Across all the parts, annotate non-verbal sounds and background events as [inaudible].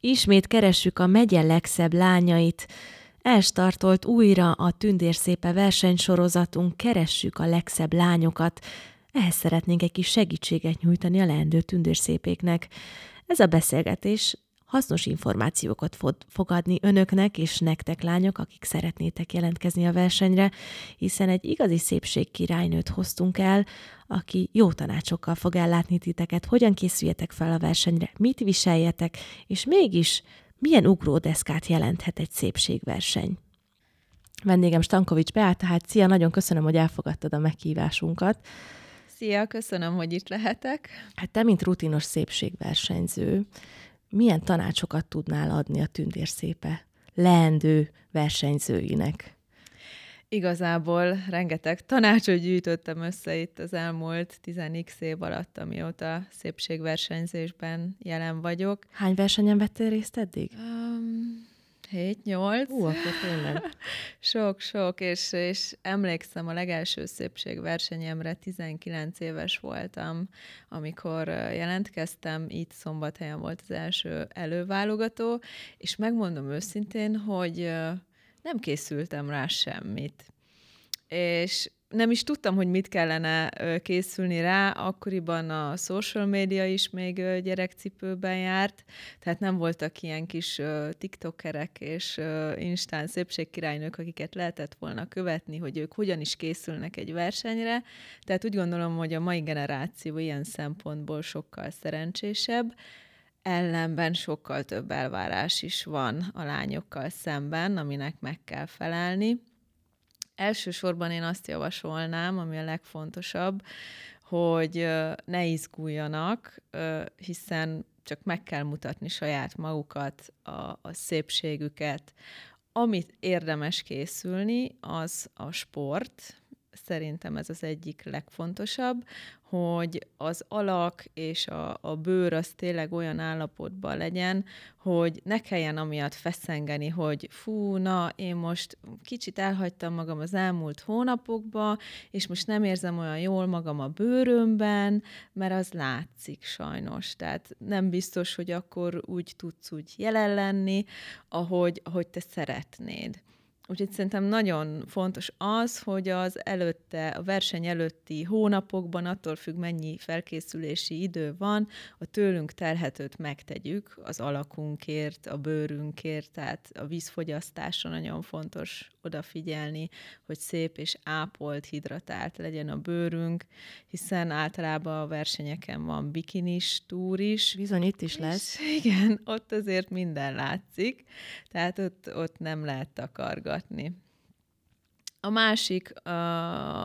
Ismét keressük a megye legszebb lányait. Elstartolt újra a Tündérszépe versenysorozatunk Keressük a legszebb lányokat. Ehhez szeretnénk egy kis segítséget nyújtani a leendő tündérszépéknek. Ez a beszélgetés hasznos információkat fog fogadni önöknek és nektek lányok, akik szeretnétek jelentkezni a versenyre, hiszen egy igazi szépség királynőt hoztunk el, aki jó tanácsokkal fog ellátni titeket, hogyan készüljetek fel a versenyre, mit viseljetek, és mégis milyen ugródeszkát jelenthet egy szépségverseny. Vendégem Stankovics Beáta, hát szia, nagyon köszönöm, hogy elfogadtad a meghívásunkat. Szia, köszönöm, hogy itt lehetek. Hát te, mint rutinos szépségversenyző, milyen tanácsokat tudnál adni a tündérszépe leendő versenyzőinek? Igazából rengeteg tanácsot gyűjtöttem össze itt az elmúlt 10 év alatt, amióta szépségversenyzésben jelen vagyok. Hány versenyen vettél részt eddig? Um, 7-8. Ú, akkor tényleg. [laughs] Sok-sok, és, és emlékszem a legelső szépségversenyemre, 19 éves voltam, amikor jelentkeztem, itt Szombathelyen volt az első előválogató, és megmondom őszintén, hogy nem készültem rá semmit. És nem is tudtam, hogy mit kellene készülni rá, akkoriban a social media is még gyerekcipőben járt, tehát nem voltak ilyen kis tiktokerek és instán szépségkirálynők, akiket lehetett volna követni, hogy ők hogyan is készülnek egy versenyre, tehát úgy gondolom, hogy a mai generáció ilyen szempontból sokkal szerencsésebb, ellenben sokkal több elvárás is van a lányokkal szemben, aminek meg kell felelni Elsősorban én azt javasolnám, ami a legfontosabb, hogy ne izguljanak, hiszen csak meg kell mutatni saját magukat, a, a szépségüket. Amit érdemes készülni, az a sport, szerintem ez az egyik legfontosabb, hogy az alak és a, a bőr az tényleg olyan állapotban legyen, hogy ne kelljen amiatt feszengeni, hogy fú, na, én most kicsit elhagytam magam az elmúlt hónapokba, és most nem érzem olyan jól magam a bőrömben, mert az látszik sajnos. Tehát nem biztos, hogy akkor úgy tudsz úgy jelen lenni, ahogy, ahogy te szeretnéd. Úgyhogy szerintem nagyon fontos az, hogy az előtte, a verseny előtti hónapokban, attól függ, mennyi felkészülési idő van, a tőlünk telhetőt megtegyük az alakunkért, a bőrünkért, tehát a vízfogyasztásra nagyon fontos odafigyelni, hogy szép és ápolt, hidratált legyen a bőrünk, hiszen általában a versenyeken van bikinis túr is. Bizony itt is lesz. igen, ott azért minden látszik, tehát ott, ott nem lehet takargatni. puolueet, niin. A másik,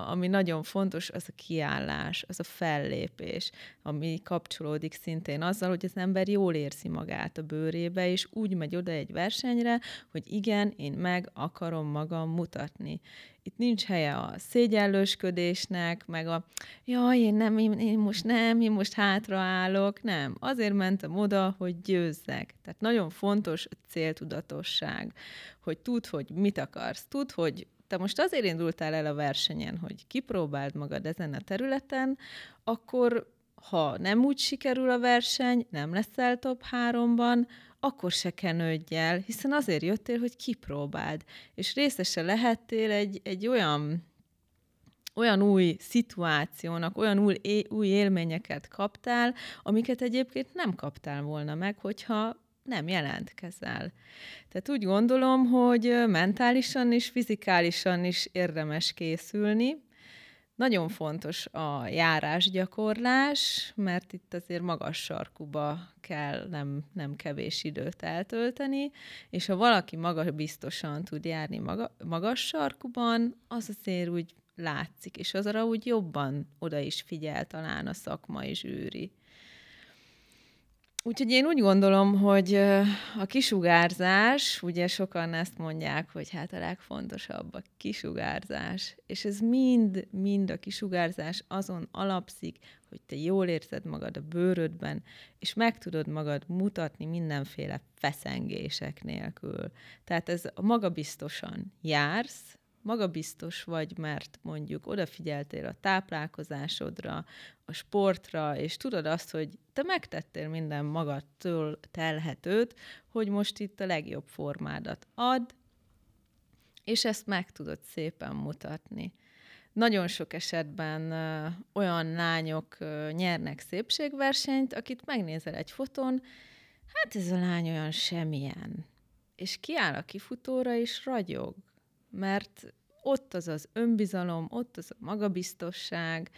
ami nagyon fontos, az a kiállás, az a fellépés, ami kapcsolódik szintén azzal, hogy az ember jól érzi magát a bőrébe, és úgy megy oda egy versenyre, hogy igen, én meg akarom magam mutatni. Itt nincs helye a szégyellősködésnek, meg a jaj, én nem, én, én most nem, én most hátraállok, nem. Azért mentem oda, hogy győzzek. Tehát nagyon fontos a céltudatosság, hogy tudd, hogy mit akarsz, tudd, hogy te most azért indultál el a versenyen, hogy kipróbáld magad ezen a területen, akkor ha nem úgy sikerül a verseny, nem leszel top háromban, akkor se kenődj el, hiszen azért jöttél, hogy kipróbáld. És részese lehettél egy, egy olyan olyan új szituációnak, olyan új, új élményeket kaptál, amiket egyébként nem kaptál volna meg, hogyha nem jelentkezel. Tehát úgy gondolom, hogy mentálisan és fizikálisan is érdemes készülni. Nagyon fontos a járásgyakorlás, mert itt azért magas sarkuba kell nem, nem kevés időt eltölteni, és ha valaki maga biztosan tud járni maga, magas sarkuban, az azért úgy látszik, és azra úgy jobban oda is figyel talán a szakmai zsűri. Úgyhogy én úgy gondolom, hogy a kisugárzás, ugye sokan ezt mondják, hogy hát a legfontosabb a kisugárzás, és ez mind, mind a kisugárzás azon alapszik, hogy te jól érzed magad a bőrödben, és meg tudod magad mutatni mindenféle feszengések nélkül. Tehát ez magabiztosan jársz, magabiztos vagy, mert mondjuk odafigyeltél a táplálkozásodra, a sportra, és tudod azt, hogy te megtettél minden magadtól telhetőt, hogy most itt a legjobb formádat ad, és ezt meg tudod szépen mutatni. Nagyon sok esetben ö, olyan lányok ö, nyernek szépségversenyt, akit megnézel egy fotón, hát ez a lány olyan semmilyen. És kiáll a kifutóra, és ragyog, mert ott az az önbizalom, ott az a magabiztosság,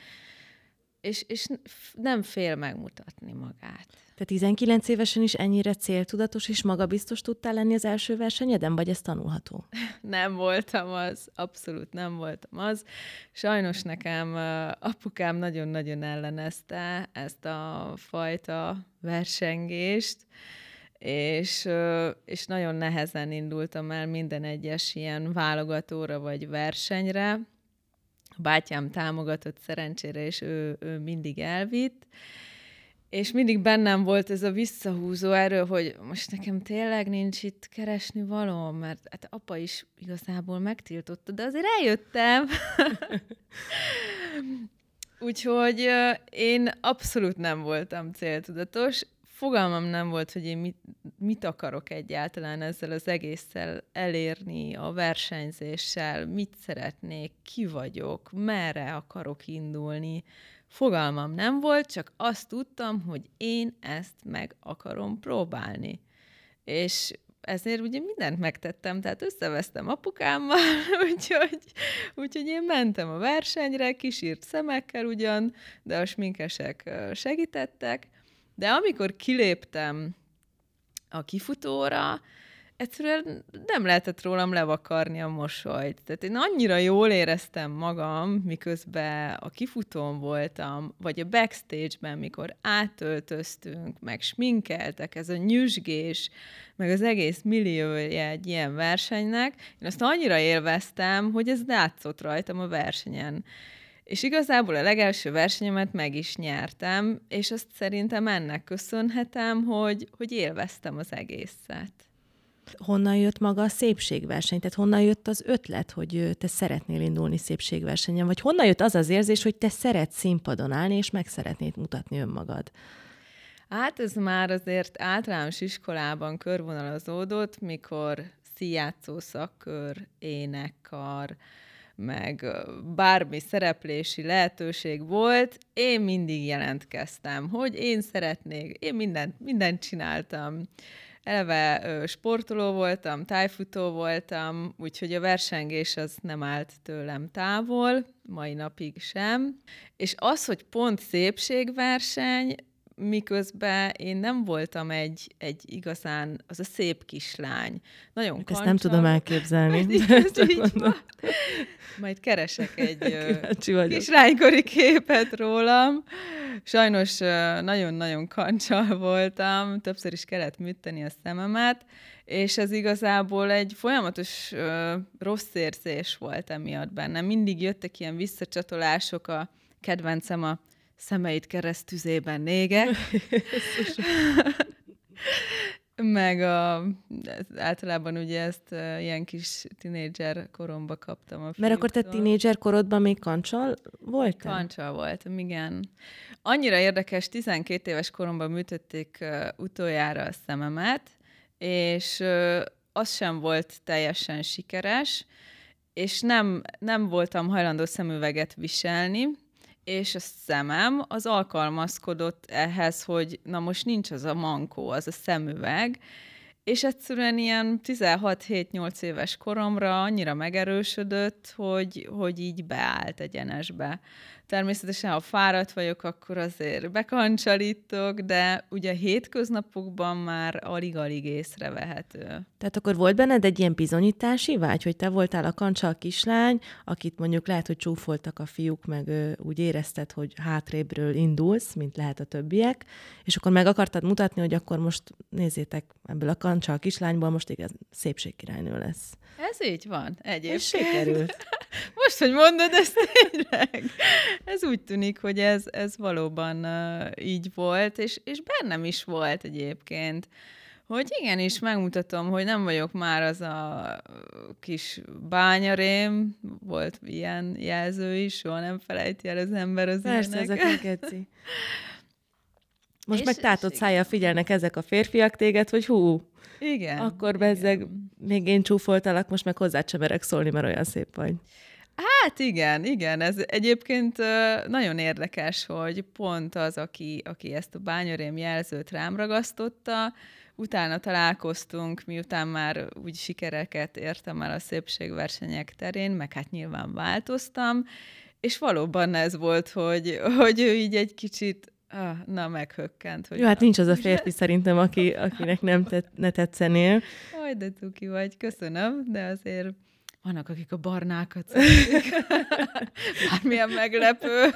és, és nem fél megmutatni magát. Te 19 évesen is ennyire céltudatos és magabiztos tudtál lenni az első versenyeden, vagy ez tanulható? [laughs] Nem voltam az, abszolút nem voltam az. Sajnos nekem apukám nagyon-nagyon ellenezte ezt a fajta versengést, és, és nagyon nehezen indultam el minden egyes ilyen válogatóra vagy versenyre. A bátyám támogatott szerencsére, és ő, ő mindig elvitt, és mindig bennem volt ez a visszahúzó erő, hogy most nekem tényleg nincs itt keresni való, mert hát apa is igazából megtiltotta, de azért eljöttem. [laughs] Úgyhogy én abszolút nem voltam céltudatos, fogalmam nem volt, hogy én mit, mit akarok egyáltalán ezzel az egésszel elérni, a versenyzéssel, mit szeretnék, ki vagyok, merre akarok indulni. Fogalmam nem volt, csak azt tudtam, hogy én ezt meg akarom próbálni. És ezért ugye mindent megtettem, tehát összevesztem apukámmal, [laughs] úgyhogy, úgyhogy én mentem a versenyre, kisírt szemekkel ugyan, de a sminkesek segítettek, de amikor kiléptem a kifutóra, egyszerűen nem lehetett rólam levakarni a mosolyt. Tehát én annyira jól éreztem magam, miközben a kifutón voltam, vagy a backstage-ben, mikor átöltöztünk, meg sminkeltek, ez a nyüzsgés, meg az egész milliója egy ilyen versenynek, én azt annyira élveztem, hogy ez látszott rajtam a versenyen. És igazából a legelső versenyemet meg is nyertem, és azt szerintem ennek köszönhetem, hogy, hogy élveztem az egészet. Honnan jött maga a szépségverseny? Tehát honnan jött az ötlet, hogy te szeretnél indulni szépségversenyen? Vagy honnan jött az az érzés, hogy te szeretsz színpadon állni, és meg szeretnéd mutatni önmagad? Hát ez már azért általános iskolában körvonalazódott, mikor szíjátszó szakkör, énekkar, meg bármi szereplési lehetőség volt, én mindig jelentkeztem, hogy én szeretnék, én mindent, mindent csináltam. Eleve sportoló voltam, tájfutó voltam, úgyhogy a versengés az nem állt tőlem távol, mai napig sem. És az, hogy pont szépségverseny, miközben én nem voltam egy, egy igazán, az a szép kislány. Nagyon Ezt nem tudom elképzelni. [laughs] [laughs] Majd keresek egy kislánykori képet rólam. Sajnos nagyon-nagyon kancsal voltam, többször is kellett műteni a szememet, és ez igazából egy folyamatos rossz érzés volt emiatt bennem. Mindig jöttek ilyen visszacsatolások, a kedvencem a szemeit keresztüzében négek. [laughs] Meg a, általában ugye ezt uh, ilyen kis tinédzser koromba kaptam a Mert akkor te tinédzser korodban még kancsal voltál? Kancsal voltam, igen. Annyira érdekes, 12 éves koromban műtötték uh, utoljára a szememet, és uh, az sem volt teljesen sikeres, és nem, nem voltam hajlandó szemüveget viselni, és a szemem az alkalmazkodott ehhez, hogy na most nincs az a mankó, az a szemüveg, és egyszerűen ilyen 16-7-8 éves koromra annyira megerősödött, hogy, hogy így beállt egyenesbe. Természetesen, ha fáradt vagyok, akkor azért bekancsalítok, de ugye hétköznapokban már alig-alig észrevehető. Tehát akkor volt benned egy ilyen bizonyítási vágy, hogy te voltál a kancsal kislány, akit mondjuk lehet, hogy csúfoltak a fiúk, meg ő, úgy érezted, hogy hátrébről indulsz, mint lehet a többiek, és akkor meg akartad mutatni, hogy akkor most nézzétek, ebből a kancsal kislányból most igaz szépségkirálynő lesz. Ez így van, egyébként. És sikerült. [laughs] Most, hogy mondod, ez tényleg. Ez úgy tűnik, hogy ez, ez valóban uh, így volt, és, és bennem is volt egyébként. hogy igenis megmutatom, hogy nem vagyok már az a kis bányarém, volt ilyen jelző is, soha nem felejti el az ember az Persze, ezek keci. [laughs] Most és, meg tátott szája figyelnek ezek a férfiak téged, hogy hú, igen. Akkor bezzeg, még én csúfoltalak, most meg hozzá sem merek szólni, mert olyan szép vagy. Hát igen, igen, ez egyébként nagyon érdekes, hogy pont az, aki, aki ezt a bányarém jelzőt rám ragasztotta, utána találkoztunk, miután már úgy sikereket értem el a szépségversenyek terén, meg hát nyilván változtam, és valóban ez volt, hogy, hogy ő így egy kicsit Ah, na, meghökkent. Hogy Jó, hát nincs az a [laughs] férfi szerintem, aki, akinek nem tett, ne tetszenél. Aj, de tuki vagy, köszönöm, de azért vannak, akik a barnákat [laughs] Bármilyen meglepő.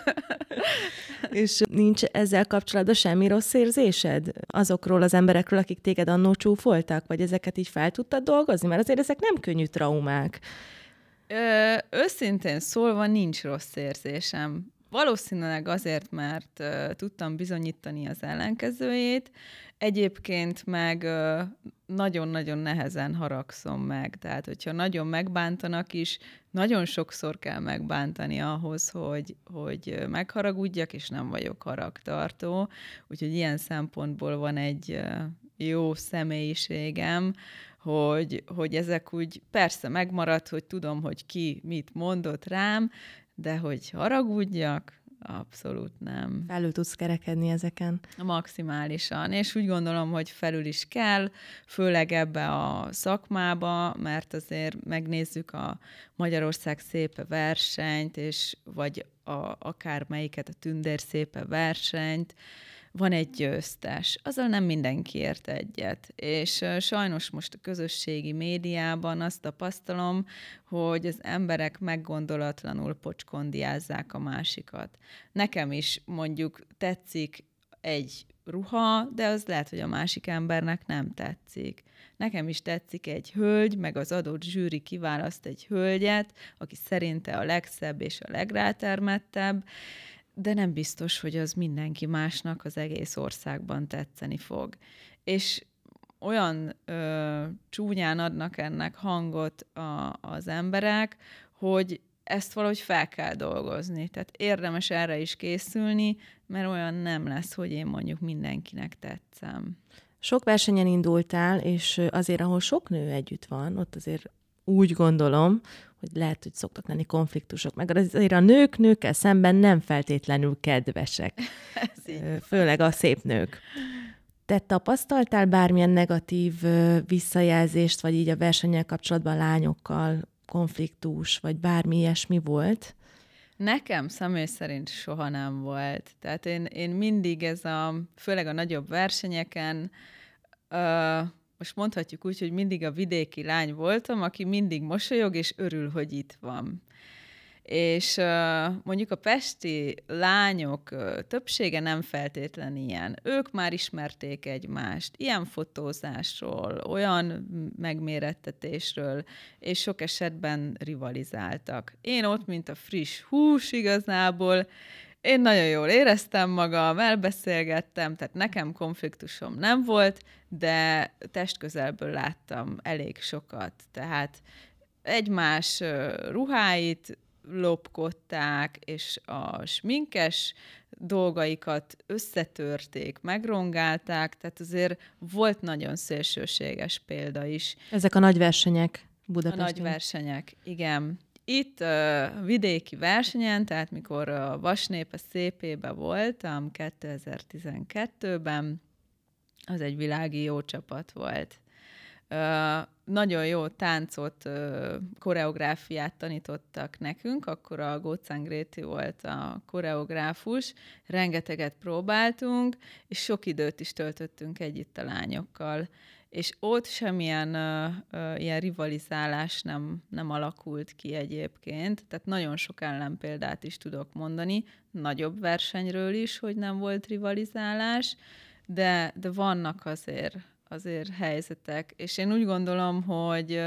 És nincs ezzel kapcsolatban semmi rossz érzésed? Azokról az emberekről, akik téged annó csúfoltak? Vagy ezeket így fel tudtad dolgozni? Mert azért ezek nem könnyű traumák. Ö, őszintén szólva nincs rossz érzésem. Valószínűleg azért, mert uh, tudtam bizonyítani az ellenkezőjét, egyébként meg nagyon-nagyon nehezen haragszom meg. Tehát, hogyha nagyon megbántanak is, nagyon sokszor kell megbántani ahhoz, hogy, hogy megharagudjak, és nem vagyok haragtartó. Úgyhogy ilyen szempontból van egy jó személyiségem, hogy, hogy ezek úgy persze megmaradt, hogy tudom, hogy ki mit mondott rám, de hogy haragudjak, abszolút nem. Felül tudsz kerekedni ezeken? Maximálisan, és úgy gondolom, hogy felül is kell, főleg ebbe a szakmába, mert azért megnézzük a Magyarország szépe versenyt, és vagy a, akár melyiket a Tündér szépe versenyt, van egy győztes. Azzal nem mindenki ért egyet. És sajnos most a közösségi médiában azt tapasztalom, hogy az emberek meggondolatlanul pocskondiázzák a másikat. Nekem is mondjuk tetszik egy ruha, de az lehet, hogy a másik embernek nem tetszik. Nekem is tetszik egy hölgy, meg az adott zsűri kiválaszt egy hölgyet, aki szerinte a legszebb és a legrátermettebb, de nem biztos, hogy az mindenki másnak az egész országban tetszeni fog. És olyan ö, csúnyán adnak ennek hangot a, az emberek, hogy ezt valahogy fel kell dolgozni. Tehát érdemes erre is készülni, mert olyan nem lesz, hogy én mondjuk mindenkinek tetszem. Sok versenyen indultál, és azért, ahol sok nő együtt van, ott azért úgy gondolom, hogy lehet, hogy szoktak lenni konfliktusok, meg azért a nők nőkkel szemben nem feltétlenül kedvesek. [laughs] Főleg a szép nők. Te tapasztaltál bármilyen negatív visszajelzést, vagy így a versenyel kapcsolatban lányokkal konfliktus, vagy bármi ilyesmi volt? Nekem személy szerint soha nem volt. Tehát én, én mindig ez a, főleg a nagyobb versenyeken, most mondhatjuk úgy, hogy mindig a vidéki lány voltam, aki mindig mosolyog és örül, hogy itt van. És mondjuk a pesti lányok többsége nem feltétlen ilyen. Ők már ismerték egymást, ilyen fotózásról, olyan megmérettetésről, és sok esetben rivalizáltak. Én ott, mint a friss hús igazából, én nagyon jól éreztem magam, elbeszélgettem, tehát nekem konfliktusom nem volt, de testközelből láttam elég sokat. Tehát egymás ruháit lopkodták, és a sminkes dolgaikat összetörték, megrongálták, tehát azért volt nagyon szélsőséges példa is. Ezek a nagy versenyek Budapesten. A nagy versenyek, igen. Itt uh, vidéki versenyen, tehát mikor a Vasnépe szépébe voltam 2012-ben, az egy világi jó csapat volt. Nagyon jó táncot, uh, koreográfiát tanítottak nekünk, akkor a Gócán Gréti volt a koreográfus, rengeteget próbáltunk, és sok időt is töltöttünk együtt a lányokkal és ott semmilyen uh, uh, ilyen rivalizálás nem, nem alakult ki egyébként, tehát nagyon sok ellenpéldát is tudok mondani, nagyobb versenyről is, hogy nem volt rivalizálás, de, de vannak azért, azért helyzetek, és én úgy gondolom, hogy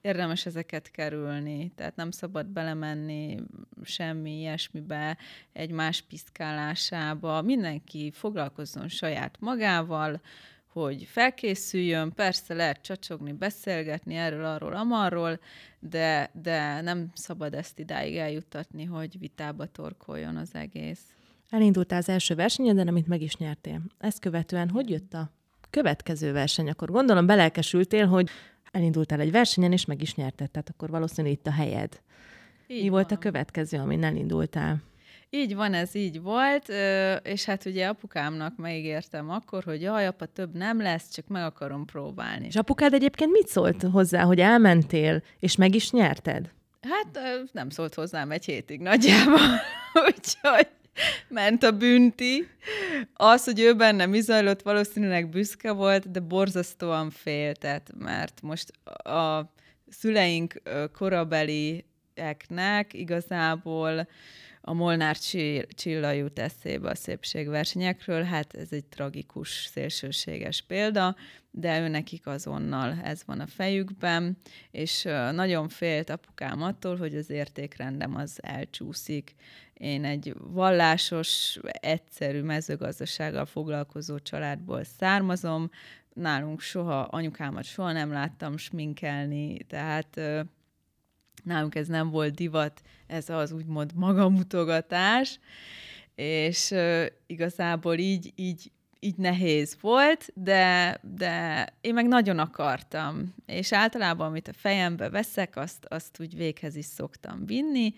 érdemes ezeket kerülni, tehát nem szabad belemenni semmi ilyesmibe, egymás piszkálásába, mindenki foglalkozzon saját magával, hogy felkészüljön, persze lehet csacsogni, beszélgetni erről, arról, amarról, de, de nem szabad ezt idáig eljuttatni, hogy vitába torkoljon az egész. Elindultál az első versenyeden, amit meg is nyertél. Ezt követően hogy jött a következő verseny? Akkor gondolom belelkesültél, hogy elindultál egy versenyen, és meg is nyerted, tehát akkor valószínűleg itt a helyed. Így Mi van. volt a következő, amin elindultál? Így van, ez így volt, és hát ugye apukámnak megígértem akkor, hogy jaj, apa, több nem lesz, csak meg akarom próbálni. És apukád egyébként mit szólt hozzá, hogy elmentél, és meg is nyerted? Hát nem szólt hozzám egy hétig nagyjából, [laughs] úgyhogy ment a bünti. Az, hogy ő bennem izajlott, valószínűleg büszke volt, de borzasztóan féltett, mert most a szüleink korabelieknek igazából a Molnár Csilla jut eszébe a szépségversenyekről, hát ez egy tragikus, szélsőséges példa, de ő nekik azonnal ez van a fejükben, és nagyon félt apukám attól, hogy az értékrendem az elcsúszik. Én egy vallásos, egyszerű mezőgazdasággal foglalkozó családból származom, nálunk soha, anyukámat soha nem láttam sminkelni, tehát nálunk ez nem volt divat, ez az úgymond magamutogatás, és uh, igazából így, így, így nehéz volt, de, de én meg nagyon akartam, és általában, amit a fejembe veszek, azt, azt úgy véghez is szoktam vinni,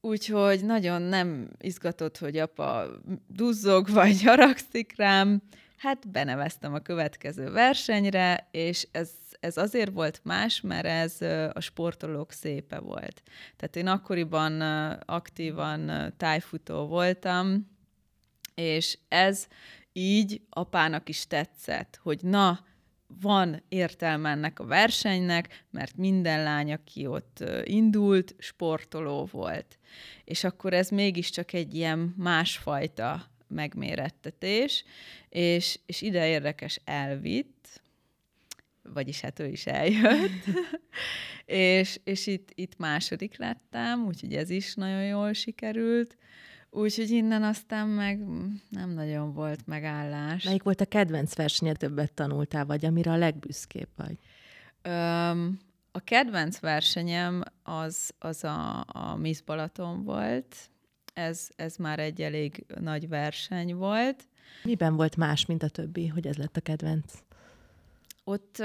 úgyhogy nagyon nem izgatott, hogy apa duzzog, vagy [laughs] haragszik rám, hát beneveztem a következő versenyre, és ez ez azért volt más, mert ez a sportolók szépe volt. Tehát én akkoriban aktívan tájfutó voltam, és ez így apának is tetszett, hogy na, van értelme ennek a versenynek, mert minden lány, aki ott indult, sportoló volt. És akkor ez mégiscsak egy ilyen másfajta megmérettetés, és, és ide érdekes elvitt, vagyis hát ő is eljött, [laughs] és, és itt, itt második lettem, úgyhogy ez is nagyon jól sikerült, úgyhogy innen aztán meg nem nagyon volt megállás. Melyik volt a kedvenc versenye, többet tanultál, vagy amire a legbüszkébb vagy? Öm, a kedvenc versenyem az, az a, a Miss Balaton volt, ez, ez már egy elég nagy verseny volt. Miben volt más, mint a többi, hogy ez lett a kedvenc? Ott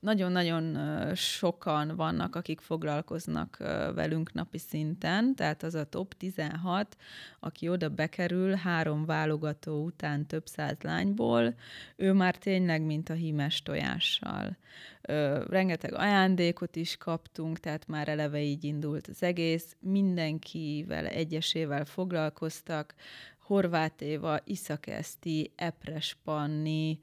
nagyon-nagyon sokan vannak, akik foglalkoznak velünk napi szinten, tehát az a top 16, aki oda bekerül három válogató után több száz lányból, ő már tényleg mint a hímes tojással. Rengeteg ajándékot is kaptunk, tehát már eleve így indult az egész, mindenkivel, egyesével foglalkoztak, Horváth Éva, Iszakeszti, Epres Panni,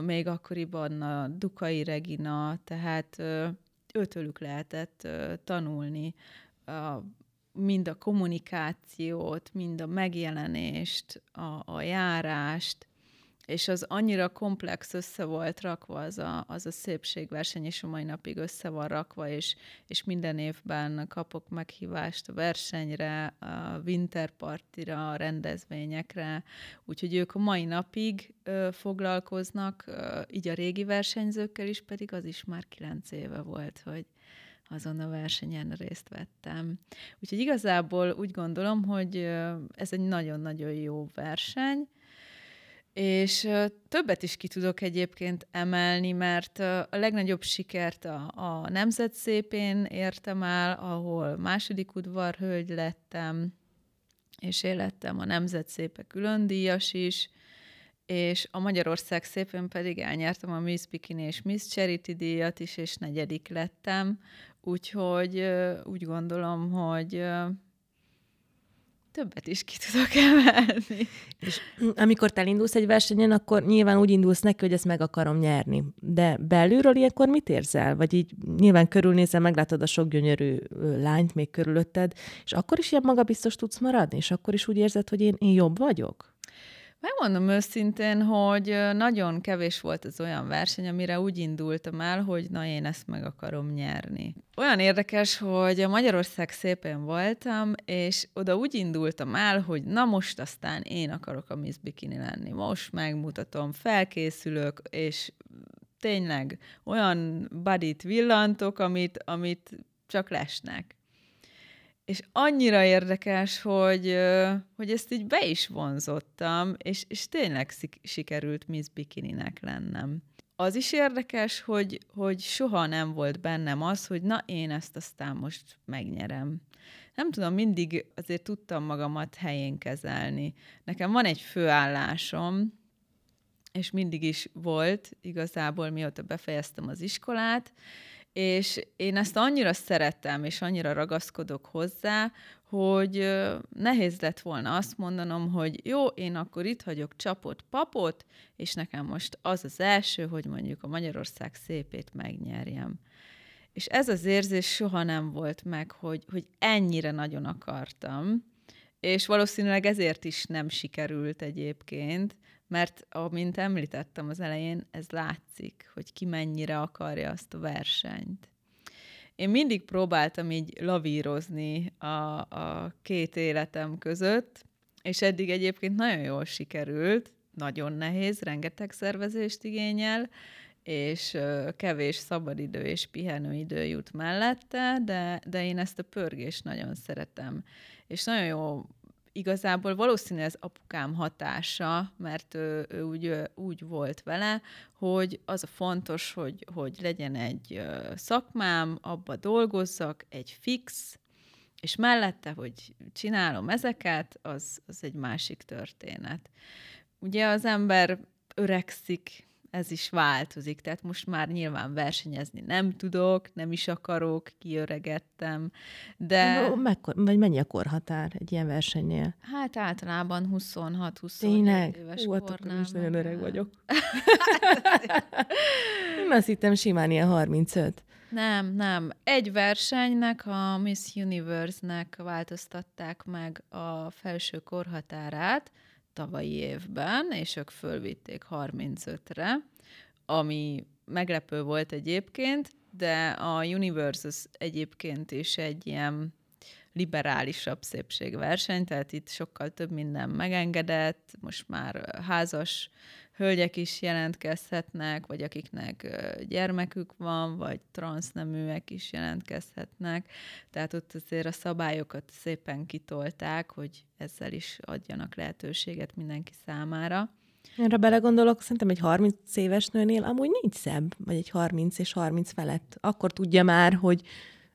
még akkoriban a Dukai Regina, tehát uh, őtőlük lehetett tanulni mind a kommunikációt, mind a megjelenést, a, a járást, és az annyira komplex össze volt rakva, az a, az a szépségverseny, és a mai napig össze van rakva, és, és minden évben kapok meghívást a versenyre, a winterpartira, a rendezvényekre, úgyhogy ők a mai napig ö, foglalkoznak, ö, így a régi versenyzőkkel is, pedig az is már kilenc éve volt, hogy azon a versenyen részt vettem. Úgyhogy igazából úgy gondolom, hogy ez egy nagyon-nagyon jó verseny, és többet is ki tudok egyébként emelni, mert a legnagyobb sikert a, a Nemzet szépén értem el, ahol második udvarhölgy lettem, és én a Nemzet szépe külön díjas is, és a Magyarország szépen pedig elnyertem a Miss Bikini és Miss Charity díjat is, és negyedik lettem, úgyhogy úgy gondolom, hogy többet is ki tudok emelni. És amikor te elindulsz egy versenyen, akkor nyilván úgy indulsz neki, hogy ezt meg akarom nyerni. De belülről ilyenkor mit érzel? Vagy így nyilván körülnézel, meglátod a sok gyönyörű lányt még körülötted, és akkor is ilyen magabiztos tudsz maradni? És akkor is úgy érzed, hogy én, én jobb vagyok? Megmondom őszintén, hogy nagyon kevés volt az olyan verseny, amire úgy indultam el, hogy na én ezt meg akarom nyerni. Olyan érdekes, hogy a Magyarország szépen voltam, és oda úgy indultam el, hogy na most aztán én akarok a Miss Bikini lenni. Most megmutatom, felkészülök, és tényleg olyan badit villantok, amit, amit csak lesnek. És annyira érdekes, hogy, hogy ezt így be is vonzottam, és, és tényleg sikerült Miss Bikininek lennem. Az is érdekes, hogy, hogy soha nem volt bennem az, hogy na, én ezt aztán most megnyerem. Nem tudom, mindig azért tudtam magamat helyén kezelni. Nekem van egy főállásom, és mindig is volt, igazából mióta befejeztem az iskolát, és én ezt annyira szeretem, és annyira ragaszkodok hozzá, hogy nehéz lett volna azt mondanom, hogy jó, én akkor itt hagyok csapot, papot, és nekem most az az első, hogy mondjuk a Magyarország szépét megnyerjem. És ez az érzés soha nem volt meg, hogy, hogy ennyire nagyon akartam, és valószínűleg ezért is nem sikerült egyébként, mert amint említettem az elején, ez látszik, hogy ki mennyire akarja azt a versenyt. Én mindig próbáltam így lavírozni a, a két életem között, és eddig egyébként nagyon jól sikerült, nagyon nehéz, rengeteg szervezést igényel, és kevés szabadidő és pihenőidő jut mellette, de, de én ezt a pörgést nagyon szeretem. És nagyon jó igazából valószínűleg ez apukám hatása, mert ő, ő úgy, úgy volt vele, hogy az a fontos, hogy, hogy legyen egy szakmám, abba dolgozzak, egy fix, és mellette, hogy csinálom ezeket, az, az egy másik történet. Ugye az ember öregszik, ez is változik, tehát most már nyilván versenyezni nem tudok, nem is akarok, kiöregettem, de... Mekkor, vagy mennyi a korhatár egy ilyen versenynél? Hát általában 26-27 éves Hú, hát kornál. is nagyon öreg vagyok. [laughs] Én azt hittem simán ilyen 35. Nem, nem. Egy versenynek, a Miss Universe-nek változtatták meg a felső korhatárát, tavalyi évben, és ők fölvitték 35-re, ami meglepő volt egyébként, de a Universe az egyébként is egy ilyen liberálisabb szépségverseny, tehát itt sokkal több minden megengedett, most már házas hölgyek is jelentkezhetnek, vagy akiknek gyermekük van, vagy transzneműek is jelentkezhetnek. Tehát ott azért a szabályokat szépen kitolták, hogy ezzel is adjanak lehetőséget mindenki számára. Erre belegondolok, szerintem egy 30 éves nőnél amúgy nincs szebb, vagy egy 30 és 30 felett. Akkor tudja már, hogy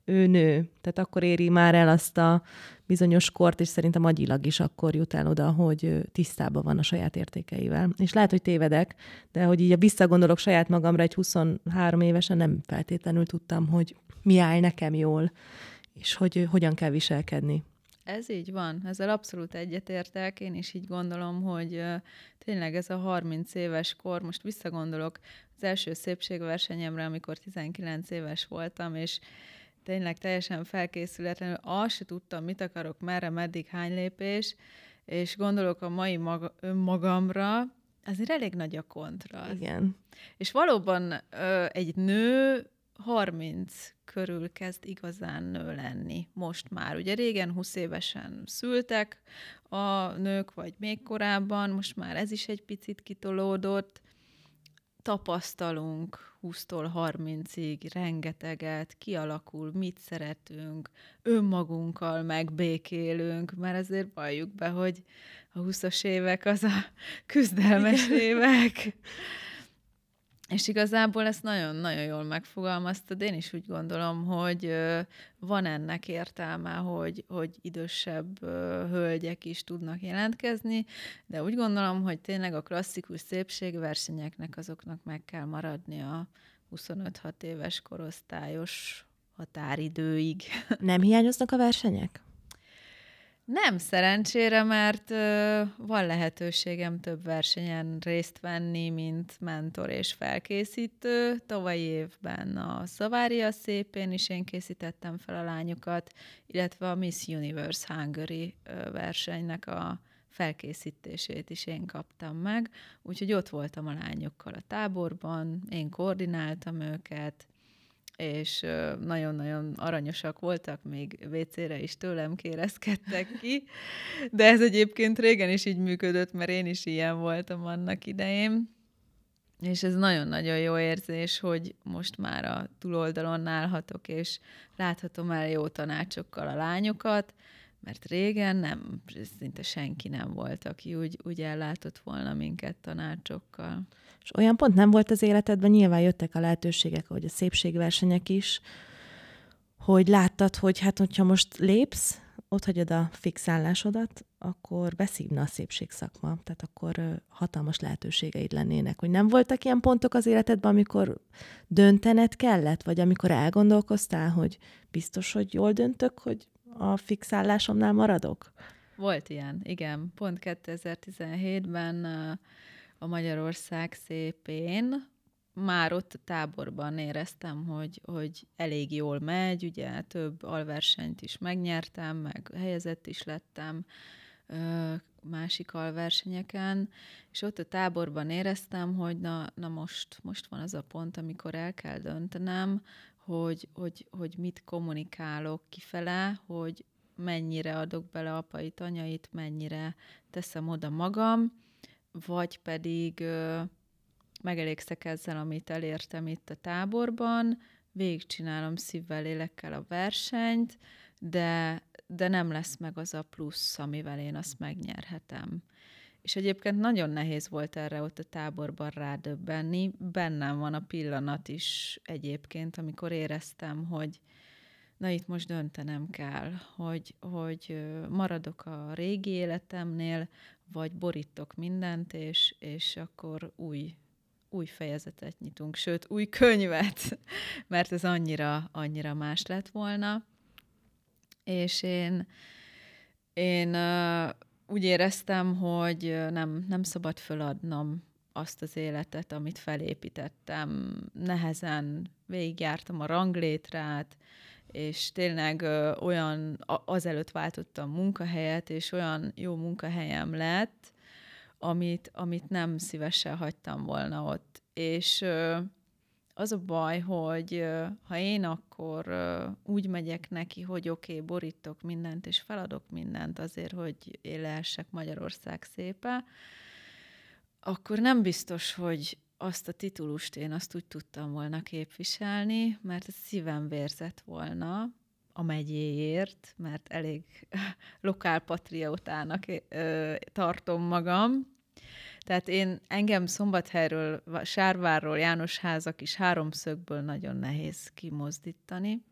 ő nő. Tehát akkor éri már el azt a bizonyos kort, és szerintem agyilag is akkor jut el oda, hogy tisztában van a saját értékeivel. És lehet, hogy tévedek, de hogy így a visszagondolok saját magamra, egy 23 évesen nem feltétlenül tudtam, hogy mi áll nekem jól, és hogy hogyan kell viselkedni. Ez így van, ezzel abszolút egyetértek. Én is így gondolom, hogy tényleg ez a 30 éves kor, most visszagondolok az első szépségversenyemre, amikor 19 éves voltam, és tényleg teljesen felkészületlenül, azt se tudtam, mit akarok, merre, meddig, hány lépés, és gondolok a mai maga, önmagamra, azért elég nagy a kontraszt. Igen. És valóban ö, egy nő 30 körül kezd igazán nő lenni. Most már. Ugye régen 20 évesen szültek a nők, vagy még korábban, most már ez is egy picit kitolódott, tapasztalunk 20-tól 30-ig rengeteget, kialakul, mit szeretünk, önmagunkkal megbékélünk, mert azért valljuk be, hogy a 20-as évek az a küzdelmes évek. [laughs] És igazából ezt nagyon-nagyon jól megfogalmaztad. Én is úgy gondolom, hogy van ennek értelme, hogy, hogy idősebb hölgyek is tudnak jelentkezni, de úgy gondolom, hogy tényleg a klasszikus szépségversenyeknek azoknak meg kell maradni a 25-6 éves korosztályos határidőig. Nem hiányoznak a versenyek? Nem szerencsére, mert ö, van lehetőségem több versenyen részt venni, mint mentor és felkészítő. Tavalyi évben a Szavária szépén is én készítettem fel a lányokat, illetve a Miss Universe Hungary versenynek a felkészítését is én kaptam meg, úgyhogy ott voltam a lányokkal a táborban, én koordináltam őket, és nagyon-nagyon aranyosak voltak, még WC-re is tőlem kérezkedtek ki, de ez egyébként régen is így működött, mert én is ilyen voltam annak idején, és ez nagyon-nagyon jó érzés, hogy most már a túloldalon állhatok, és láthatom el jó tanácsokkal a lányokat, mert régen nem, szinte senki nem volt, aki úgy, úgy ellátott volna minket tanácsokkal. És olyan pont nem volt az életedben, nyilván jöttek a lehetőségek, hogy a szépségversenyek is, hogy láttad, hogy hát, hogyha most lépsz, ott hagyod a fixálásodat, akkor beszívna a szépségszakma, tehát akkor hatalmas lehetőségeid lennének. Hogy nem voltak ilyen pontok az életedben, amikor döntened kellett, vagy amikor elgondolkoztál, hogy biztos, hogy jól döntök, hogy a fixálásomnál maradok? Volt ilyen, igen. Pont 2017-ben a Magyarország szépén. Már ott a táborban éreztem, hogy, hogy elég jól megy, ugye több alversenyt is megnyertem, meg helyezett is lettem másik alversenyeken, és ott a táborban éreztem, hogy na, na most, most van az a pont, amikor el kell döntenem, hogy, hogy, hogy mit kommunikálok kifele, hogy mennyire adok bele apait, anyait, mennyire teszem oda magam, vagy pedig megelégszek ezzel, amit elértem itt a táborban, végigcsinálom szívvel, lélekkel a versenyt, de, de nem lesz meg az a plusz, amivel én azt megnyerhetem. És egyébként nagyon nehéz volt erre ott a táborban rádöbbenni. Bennem van a pillanat is egyébként, amikor éreztem, hogy na itt most döntenem kell, hogy, hogy maradok a régi életemnél, vagy borítok mindent, és, és akkor új, új fejezetet nyitunk, sőt, új könyvet, [laughs] mert ez annyira, annyira más lett volna. És én, én úgy éreztem, hogy nem, nem szabad föladnom azt az életet, amit felépítettem. Nehezen végigjártam a ranglétrát, és tényleg ö, olyan, azelőtt váltottam munkahelyet, és olyan jó munkahelyem lett, amit, amit nem szívesen hagytam volna ott. És ö, az a baj, hogy ha én akkor úgy megyek neki, hogy oké, okay, borítok mindent, és feladok mindent azért, hogy én lehessek Magyarország szépe, akkor nem biztos, hogy azt a titulust én azt úgy tudtam volna képviselni, mert szívem vérzett volna a megyéért, mert elég [laughs] lokálpatriótának tartom magam, tehát én engem Szombathelyről, Sárvárról, János házak is háromszögből nagyon nehéz kimozdítani.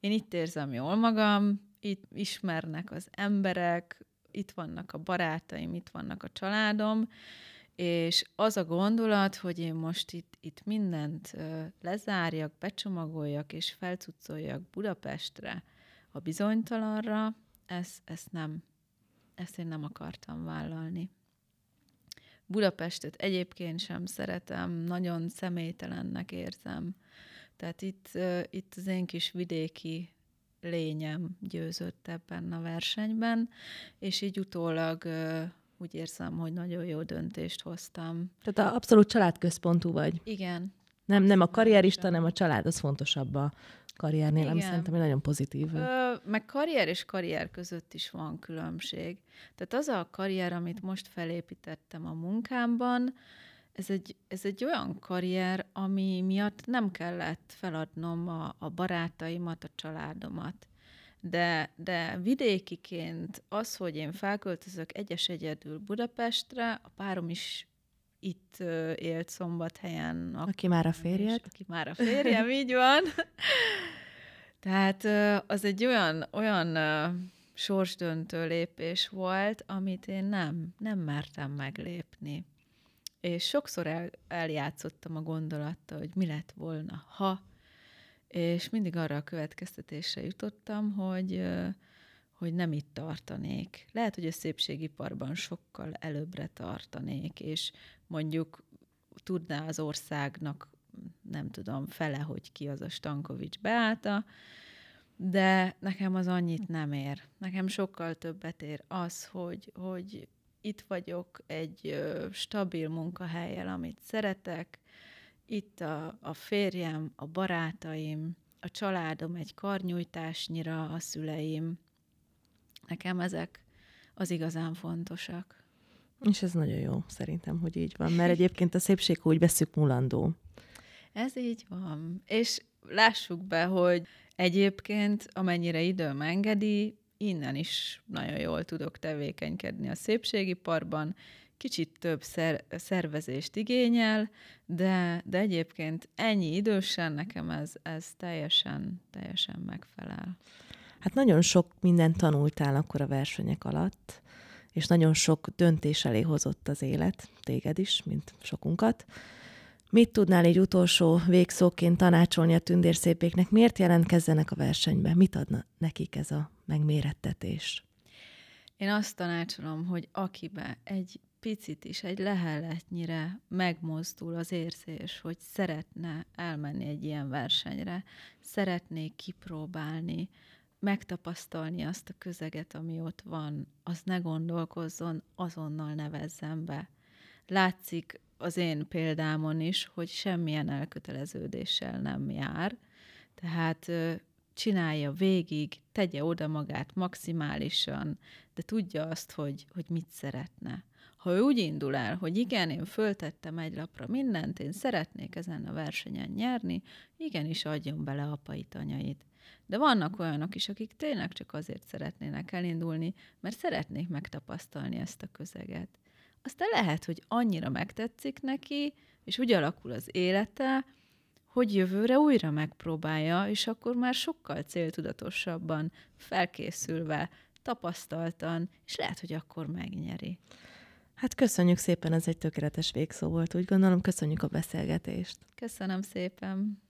Én itt érzem jól magam, itt ismernek az emberek, itt vannak a barátaim, itt vannak a családom, és az a gondolat, hogy én most itt, itt mindent lezárjak, becsomagoljak és felcucoljak Budapestre, a bizonytalanra, ezt, ezt nem, ezt én nem akartam vállalni. Budapestet egyébként sem szeretem, nagyon személytelennek érzem. Tehát itt, itt az én kis vidéki lényem győzött ebben a versenyben, és így utólag úgy érzem, hogy nagyon jó döntést hoztam. Tehát a abszolút családközpontú vagy. Igen. Nem, nem a karrierista, nem a család, az fontosabb a karriernél, Igen. ami szerintem egy nagyon pozitív. Ö, meg karrier és karrier között is van különbség. Tehát az a karrier, amit most felépítettem a munkámban, ez egy, ez egy olyan karrier, ami miatt nem kellett feladnom a, a barátaimat, a családomat. De, de vidékiként az, hogy én felköltözök egyes egyedül Budapestre, a párom is itt élt szombathelyen. Aki már a férjed. Aki már a férjem, [laughs] így van. Tehát az egy olyan, olyan sorsdöntő lépés volt, amit én nem, nem mertem meglépni. És sokszor el, eljátszottam a gondolattal, hogy mi lett volna, ha, és mindig arra a következtetésre jutottam, hogy, hogy nem itt tartanék. Lehet, hogy a szépségiparban sokkal előbbre tartanék, és mondjuk tudná az országnak, nem tudom, fele, hogy ki az a Stankovics Beáta, de nekem az annyit nem ér. Nekem sokkal többet ér az, hogy, hogy itt vagyok egy stabil munkahelyel, amit szeretek, itt a, a férjem, a barátaim, a családom egy karnyújtásnyira, a szüleim. Nekem ezek az igazán fontosak. És ez nagyon jó, szerintem, hogy így van, mert egyébként a szépség úgy veszük mulandó. Ez így van. És lássuk be, hogy egyébként, amennyire időm engedi, innen is nagyon jól tudok tevékenykedni a szépségiparban, kicsit több szer- szervezést igényel, de, de egyébként ennyi idősen nekem ez, ez teljesen, teljesen megfelel. Hát nagyon sok mindent tanultál akkor a versenyek alatt, és nagyon sok döntés elé hozott az élet, téged is, mint sokunkat. Mit tudnál így utolsó végszóként tanácsolni a tündérszépéknek? Miért jelentkezzenek a versenybe? Mit adna nekik ez a megmérettetés? Én azt tanácsolom, hogy akibe egy picit is, egy leheletnyire megmozdul az érzés, hogy szeretne elmenni egy ilyen versenyre, szeretné kipróbálni, megtapasztalni azt a közeget, ami ott van, az ne gondolkozzon, azonnal nevezzen be. Látszik az én példámon is, hogy semmilyen elköteleződéssel nem jár, tehát csinálja végig, tegye oda magát maximálisan, de tudja azt, hogy, hogy mit szeretne. Ha ő úgy indul el, hogy igen, én föltettem egy lapra mindent, én szeretnék ezen a versenyen nyerni, igenis adjon bele apait, anyait. De vannak olyanok is, akik tényleg csak azért szeretnének elindulni, mert szeretnék megtapasztalni ezt a közeget. Aztán lehet, hogy annyira megtetszik neki, és úgy alakul az élete, hogy jövőre újra megpróbálja, és akkor már sokkal céltudatosabban, felkészülve, tapasztaltan, és lehet, hogy akkor megnyeri. Hát köszönjük szépen, ez egy tökéletes végszó volt, úgy gondolom. Köszönjük a beszélgetést. Köszönöm szépen.